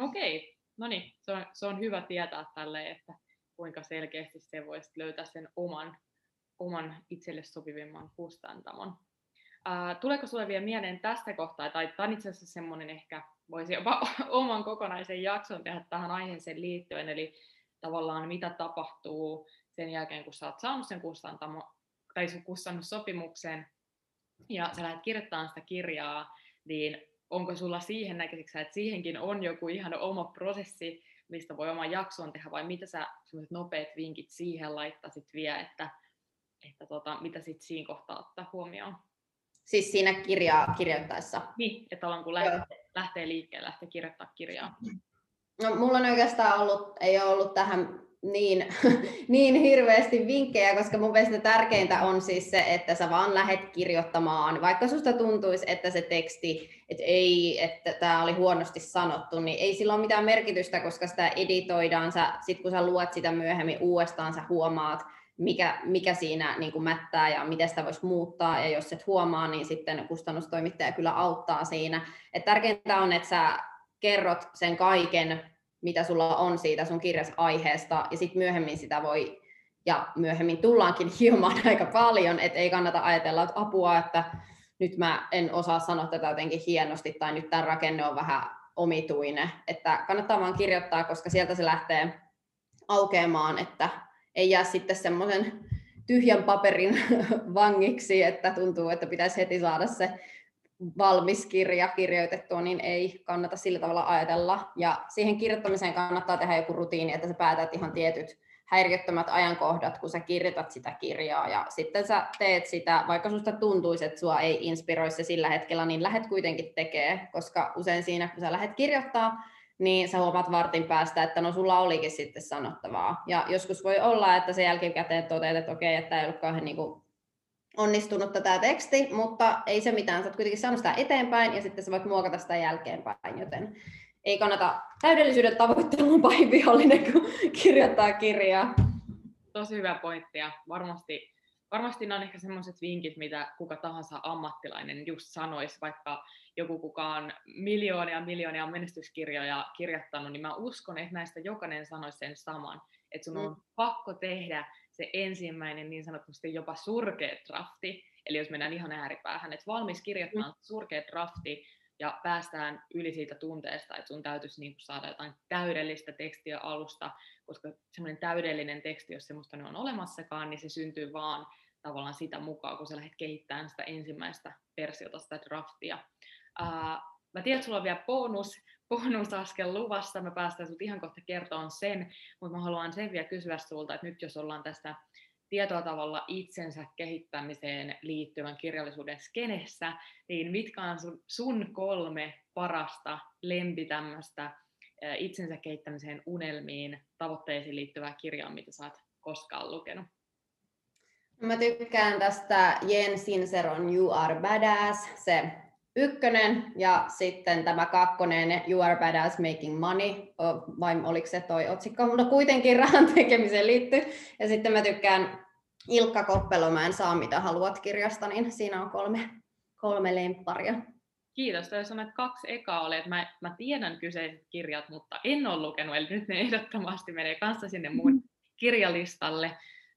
Okei, no niin, se on, se on hyvä tietää tälle, että kuinka selkeästi se voisi löytää sen oman, oman itselle sopivimman kustantamon. Ää, tuleeko sinulle vielä mieleen tästä kohtaa, tai tämä on itse asiassa semmoinen ehkä, voisi jopa oman kokonaisen jakson tehdä tähän aiheeseen liittyen, eli tavallaan mitä tapahtuu sen jälkeen, kun sä oot saanut sen kustantamo, tai sun kustannussopimuksen, ja sä lähdet kirjoittamaan sitä kirjaa, niin onko sulla siihen näköisiksi, että siihenkin on joku ihan oma prosessi, mistä voi oman jakson tehdä, vai mitä sä sellaiset nopeat vinkit siihen laittaisit vielä, että, että tota, mitä sitten siinä kohtaa ottaa huomioon? Siis siinä kirjaa kirjoittaessa? Niin, että ollaan kun lähtee, lähtee liikkeelle, lähtee kirjoittaa kirjaa. No, mulla on oikeastaan ollut, ei ole ollut tähän niin, niin hirveästi vinkkejä, koska mun mielestä tärkeintä on siis se, että sä vaan lähet kirjoittamaan, vaikka susta tuntuisi, että se teksti, että ei, että tämä oli huonosti sanottu, niin ei sillä ole mitään merkitystä, koska sitä editoidaan, sä, kun sä luet sitä myöhemmin uudestaan, sä huomaat, mikä, mikä siinä niin kuin mättää ja miten sitä voisi muuttaa, ja jos et huomaa, niin sitten kustannustoimittaja kyllä auttaa siinä. Et tärkeintä on, että sä kerrot sen kaiken mitä sulla on siitä sun kirjasaiheesta, ja sitten myöhemmin sitä voi, ja myöhemmin tullaankin hiomaan aika paljon, että ei kannata ajatella, että apua, että nyt mä en osaa sanoa tätä jotenkin hienosti, tai nyt tämä rakenne on vähän omituinen, että kannattaa vaan kirjoittaa, koska sieltä se lähtee aukeamaan, että ei jää sitten semmoisen tyhjän paperin vangiksi, että tuntuu, että pitäisi heti saada se valmis kirja kirjoitettua, niin ei kannata sillä tavalla ajatella. Ja siihen kirjoittamiseen kannattaa tehdä joku rutiini, että sä päätät ihan tietyt häiriöttömät ajankohdat, kun sä kirjoitat sitä kirjaa. Ja sitten sä teet sitä, vaikka susta tuntuisi, että sua ei inspiroi se sillä hetkellä, niin lähet kuitenkin tekee, koska usein siinä, kun sä lähdet kirjoittaa, niin sä huomaat vartin päästä, että no sulla olikin sitten sanottavaa. Ja joskus voi olla, että se jälkikäteen toteat, että okei, että ei ollut kauhean niin kuin onnistunut tämä teksti, mutta ei se mitään, sä oot kuitenkin saanut sitä eteenpäin ja sitten sä voit muokata sitä jälkeenpäin, joten ei kannata täydellisyyden tavoittelun pahin vihollinen, kun kirjoittaa kirjaa. Tosi hyvä pointti ja varmasti, varmasti ne on ehkä semmoiset vinkit, mitä kuka tahansa ammattilainen just sanoisi, vaikka joku kuka on miljoonia miljoonia menestyskirjoja kirjoittanut, niin mä uskon, että näistä jokainen sanoisi sen saman, että sun on mm. pakko tehdä se ensimmäinen niin sanotusti jopa surkea drafti, eli jos mennään ihan ääripäähän, että valmis kirjoittamaan mm. surkea drafti, ja päästään yli siitä tunteesta, että sun täytyisi niin kuin saada jotain täydellistä tekstiä alusta, koska semmoinen täydellinen teksti, jos semmoista on olemassakaan, niin se syntyy vaan tavallaan sitä mukaan, kun sä lähdet kehittämään sitä ensimmäistä versiota, sitä draftia. Ää, mä tiedän, että sulla on vielä bonus, bonusaskel luvassa, mä päästään sut ihan kohta kertomaan sen, mutta mä haluan sen vielä kysyä sulta, että nyt jos ollaan tästä tietoa tavalla itsensä kehittämiseen liittyvän kirjallisuuden skenessä, niin mitkä on sun, sun kolme parasta lempi tämmöistä itsensä kehittämiseen unelmiin, tavoitteisiin liittyvää kirjaa, mitä sä oot koskaan lukenut? Mä tykkään tästä Jens Sinseron You Are Badass, se ykkönen ja sitten tämä kakkonen You Are Badass Making Money, vai oliko se toi otsikko, mutta kuitenkin rahan tekemiseen liittyy. Ja sitten mä tykkään Ilkka Koppelomäen Saa mitä haluat kirjasta, niin siinä on kolme, kolme lempparia. Kiitos. Toi sanoit kaksi ekaa oli, että mä, mä tiedän kyseiset kirjat, mutta en ole lukenut, eli nyt ne ehdottomasti menee kanssa sinne mun kirjalistalle,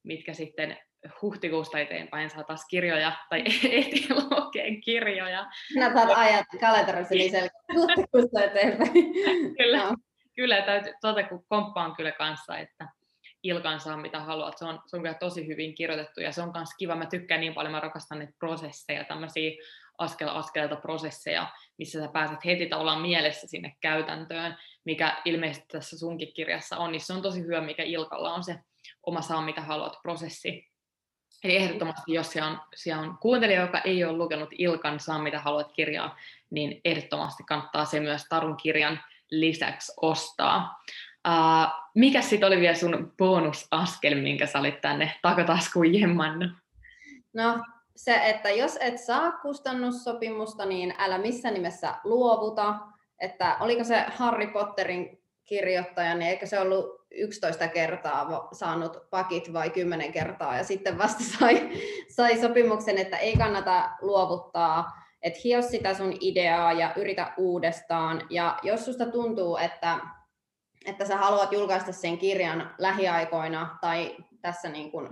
mitkä sitten huhtikuusta eteenpäin saa taas kirjoja, tai ehtii lukeen kirjoja. Sinä saat ajat kalenterissa niin selkeä huhtikuusta eteenpäin. kyllä, no. kyllä täytyy, tuota kun komppaan kyllä kanssa, että Ilkan saa mitä haluat. Se on, se on kyllä tosi hyvin kirjoitettu ja se on myös kiva. Mä tykkään niin paljon, mä rakastan niitä prosesseja, tämmöisiä askel askelta prosesseja, missä sä pääset heti tavallaan mielessä sinne käytäntöön, mikä ilmeisesti tässä sunkin kirjassa on, niin se on tosi hyvä, mikä Ilkalla on se oma saa mitä haluat prosessi. Eli ehdottomasti, jos siellä on, siellä on kuuntelija, joka ei ole lukenut Ilkan Saa mitä haluat kirjaa, niin ehdottomasti kannattaa se myös Tarun kirjan lisäksi ostaa. Uh, mikä sitten oli vielä sun bonusaskel, minkä sä olit tänne takataskuun jemmannut? No se, että jos et saa kustannussopimusta, niin älä missään nimessä luovuta. Että oliko se Harry Potterin kirjoittaja, niin eikö se ollut 11 kertaa saanut pakit vai 10 kertaa ja sitten vasta sai, sai sopimuksen, että ei kannata luovuttaa, että hio sitä sun ideaa ja yritä uudestaan. Ja jos susta tuntuu, että, että sä haluat julkaista sen kirjan lähiaikoina tai tässä niin kuin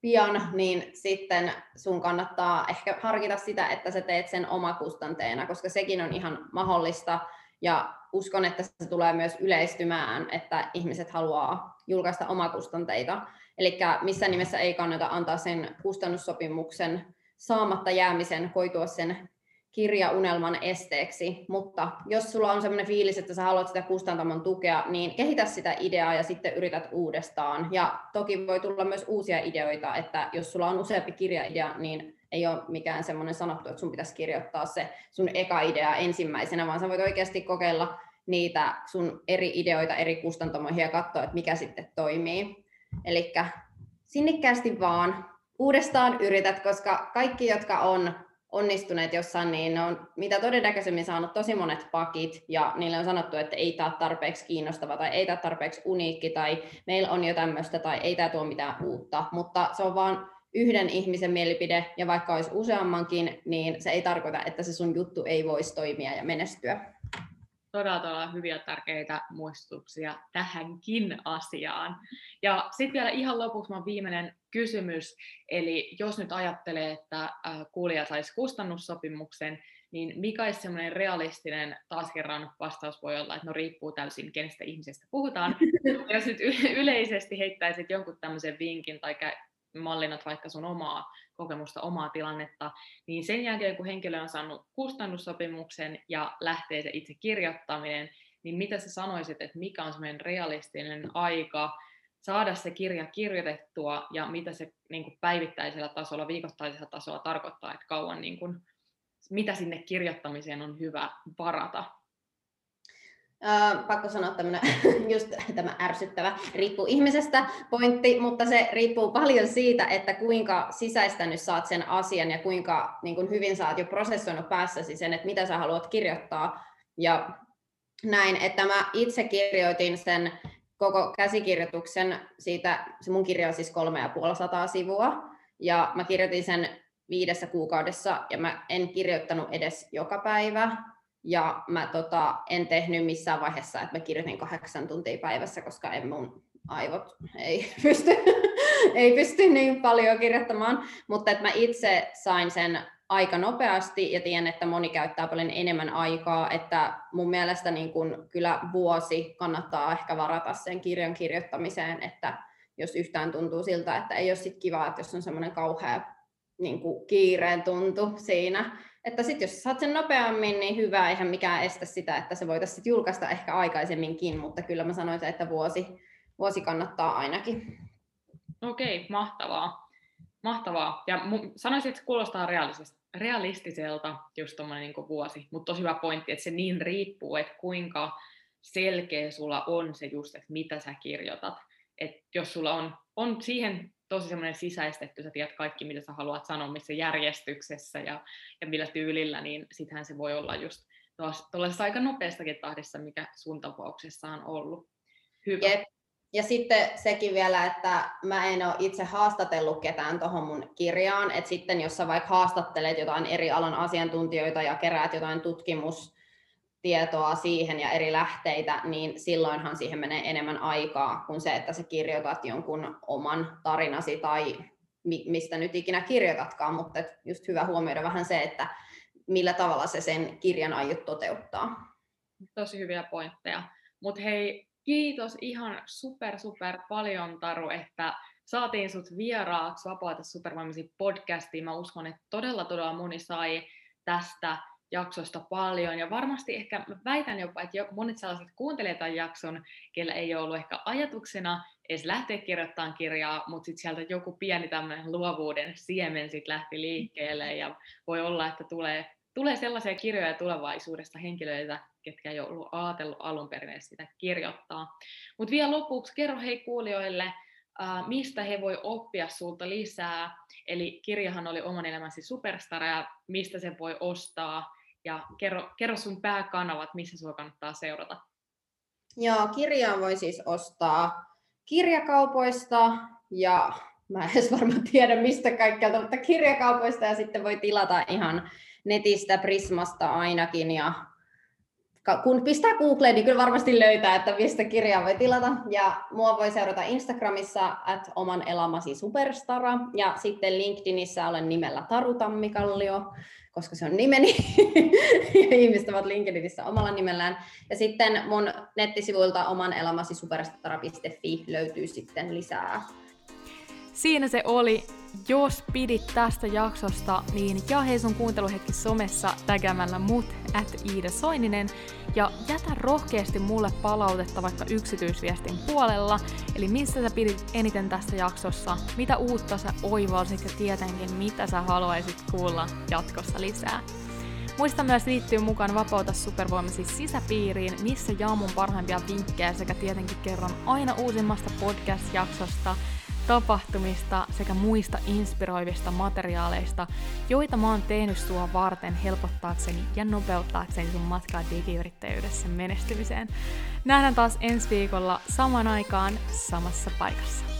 pian, niin sitten sun kannattaa ehkä harkita sitä, että sä teet sen omakustanteena, koska sekin on ihan mahdollista ja uskon, että se tulee myös yleistymään, että ihmiset haluaa julkaista omakustanteita. Eli missä nimessä ei kannata antaa sen kustannussopimuksen saamatta jäämisen koitua sen kirjaunelman esteeksi, mutta jos sulla on sellainen fiilis, että sä haluat sitä kustantamon tukea, niin kehitä sitä ideaa ja sitten yrität uudestaan. Ja toki voi tulla myös uusia ideoita, että jos sulla on useampi kirjaidea, niin ei ole mikään semmoinen sanottu, että sun pitäisi kirjoittaa se sun eka idea ensimmäisenä, vaan sä voit oikeasti kokeilla niitä sun eri ideoita eri kustantamoihin ja katsoa, että mikä sitten toimii. Eli sinnikkäästi vaan uudestaan yrität, koska kaikki, jotka on onnistuneet jossain, niin ne on mitä todennäköisemmin saanut tosi monet pakit, ja niille on sanottu, että ei tämä tarpeeksi kiinnostava, tai ei tämä tarpeeksi uniikki, tai meillä on jo tämmöistä, tai ei tämä tuo mitään uutta, mutta se on vaan yhden ihmisen mielipide, ja vaikka olisi useammankin, niin se ei tarkoita, että se sun juttu ei voisi toimia ja menestyä. Todella, todella hyviä tärkeitä muistutuksia tähänkin asiaan. Ja sitten vielä ihan lopuksi mun viimeinen kysymys. Eli jos nyt ajattelee, että kuulija saisi kustannussopimuksen, niin mikä olisi semmoinen realistinen, taas kerran vastaus voi olla, että no riippuu täysin, kenestä ihmisestä puhutaan. jos nyt yleisesti heittäisit jonkun tämmöisen vinkin tai mallinat vaikka sun omaa kokemusta, omaa tilannetta, niin sen jälkeen kun henkilö on saanut kustannussopimuksen ja lähtee se itse kirjoittaminen, niin mitä sä sanoisit, että mikä on semmoinen realistinen aika saada se kirja kirjoitettua ja mitä se niin kuin päivittäisellä tasolla, viikoittaisella tasolla tarkoittaa, että kauan niin kuin, mitä sinne kirjoittamiseen on hyvä varata? Uh, pakko sanoa tämmönen, just tämä ärsyttävä, riippuu ihmisestä pointti, mutta se riippuu paljon siitä, että kuinka sisäistänyt saat sen asian ja kuinka niin kuin hyvin saat jo prosessoinut päässäsi sen, että mitä sä haluat kirjoittaa. Ja näin, että mä itse kirjoitin sen koko käsikirjoituksen siitä, se mun kirja on siis kolme ja puoli sataa sivua, ja mä kirjoitin sen viidessä kuukaudessa, ja mä en kirjoittanut edes joka päivä, ja mä tota, en tehnyt missään vaiheessa, että mä kirjoitin kahdeksan tuntia päivässä, koska en mun aivot ei pysty, ei pysty niin paljon kirjoittamaan, mutta että mä itse sain sen aika nopeasti ja tiedän, että moni käyttää paljon enemmän aikaa, että mun mielestä niin kun kyllä vuosi kannattaa ehkä varata sen kirjan kirjoittamiseen, että jos yhtään tuntuu siltä, että ei ole sit kiva, että jos on semmoinen kauhea niin kiireen tuntu siinä, että sitten jos saat sen nopeammin, niin hyvä, eihän mikään estä sitä, että se voitaisiin julkaista ehkä aikaisemminkin, mutta kyllä mä sanoisin, että vuosi, vuosi kannattaa ainakin. Okei, mahtavaa. Mahtavaa. Ja sanoisin, että se kuulostaa realistiselta just tuommoinen niin vuosi, mutta tosi hyvä pointti, että se niin riippuu, että kuinka selkeä sulla on se just, että mitä sä kirjoitat. että jos sulla on, on siihen tosi semmoinen sisäistetty, sä tiedät kaikki, mitä sä haluat sanoa, missä järjestyksessä ja, ja millä tyylillä, niin sittenhän se voi olla just tuollaisessa aika nopeastakin tahdissa, mikä sun tapauksessa on ollut. Hyvä. Jep. Ja sitten sekin vielä, että mä en ole itse haastatellut ketään tuohon mun kirjaan, että sitten jos sä vaikka haastattelet jotain eri alan asiantuntijoita ja keräät jotain tutkimustietoa siihen ja eri lähteitä, niin silloinhan siihen menee enemmän aikaa kuin se, että sä kirjoitat jonkun oman tarinasi tai mistä nyt ikinä kirjoitatkaan, mutta just hyvä huomioida vähän se, että millä tavalla se sen kirjan aiot toteuttaa. Tosi hyviä pointteja. Mutta hei, Kiitos ihan super, super paljon, Taru, että saatiin sut vieraaksi Vapaata supervoimasi podcastiin. Mä uskon, että todella, todella moni sai tästä jaksosta paljon. Ja varmasti ehkä mä väitän jopa, että monet sellaiset kuuntelijat tämän jakson, kellä ei ole ollut ehkä ajatuksena edes lähteä kirjoittamaan kirjaa, mutta sitten sieltä joku pieni tämmöinen luovuuden siemen sitten lähti liikkeelle ja voi olla, että tulee, tulee sellaisia kirjoja tulevaisuudesta henkilöitä, ketkä ei ollut ajatellut alun perin sitä kirjoittaa. Mutta vielä lopuksi kerro hei kuulijoille, äh, mistä he voi oppia sulta lisää. Eli kirjahan oli oman elämäsi superstara ja mistä se voi ostaa. Ja kerro, kerro sun pääkanavat, missä sinua kannattaa seurata. Joo, kirjaa voi siis ostaa kirjakaupoista ja mä en edes varmaan tiedä mistä kaikkialta, mutta kirjakaupoista ja sitten voi tilata ihan netistä Prismasta ainakin ja kun pistää Googleen, niin kyllä varmasti löytää, että mistä kirjaa voi tilata. Ja mua voi seurata Instagramissa at oman elämäsi superstara. Ja sitten LinkedInissä olen nimellä Taru Tammikallio, koska se on nimeni. ja ihmiset ovat LinkedInissä omalla nimellään. Ja sitten mun nettisivuilta oman elämäsi superstara.fi löytyy sitten lisää Siinä se oli. Jos pidit tästä jaksosta, niin jaa sun kuunteluhetki somessa tägämällä mut at Iida Soininen ja jätä rohkeasti mulle palautetta vaikka yksityisviestin puolella, eli missä sä pidit eniten tästä jaksossa, mitä uutta sä oivalsit ja tietenkin mitä sä haluaisit kuulla jatkossa lisää. Muista myös liittyä mukaan Vapauta supervoimasi sisäpiiriin, missä jaan mun parhaimpia vinkkejä sekä tietenkin kerron aina uusimmasta podcast-jaksosta – tapahtumista sekä muista inspiroivista materiaaleista, joita mä oon tehnyt sua varten helpottaakseni ja nopeuttaakseni sun matkaa digiyrittäjyydessä menestymiseen. Nähdään taas ensi viikolla saman aikaan samassa paikassa.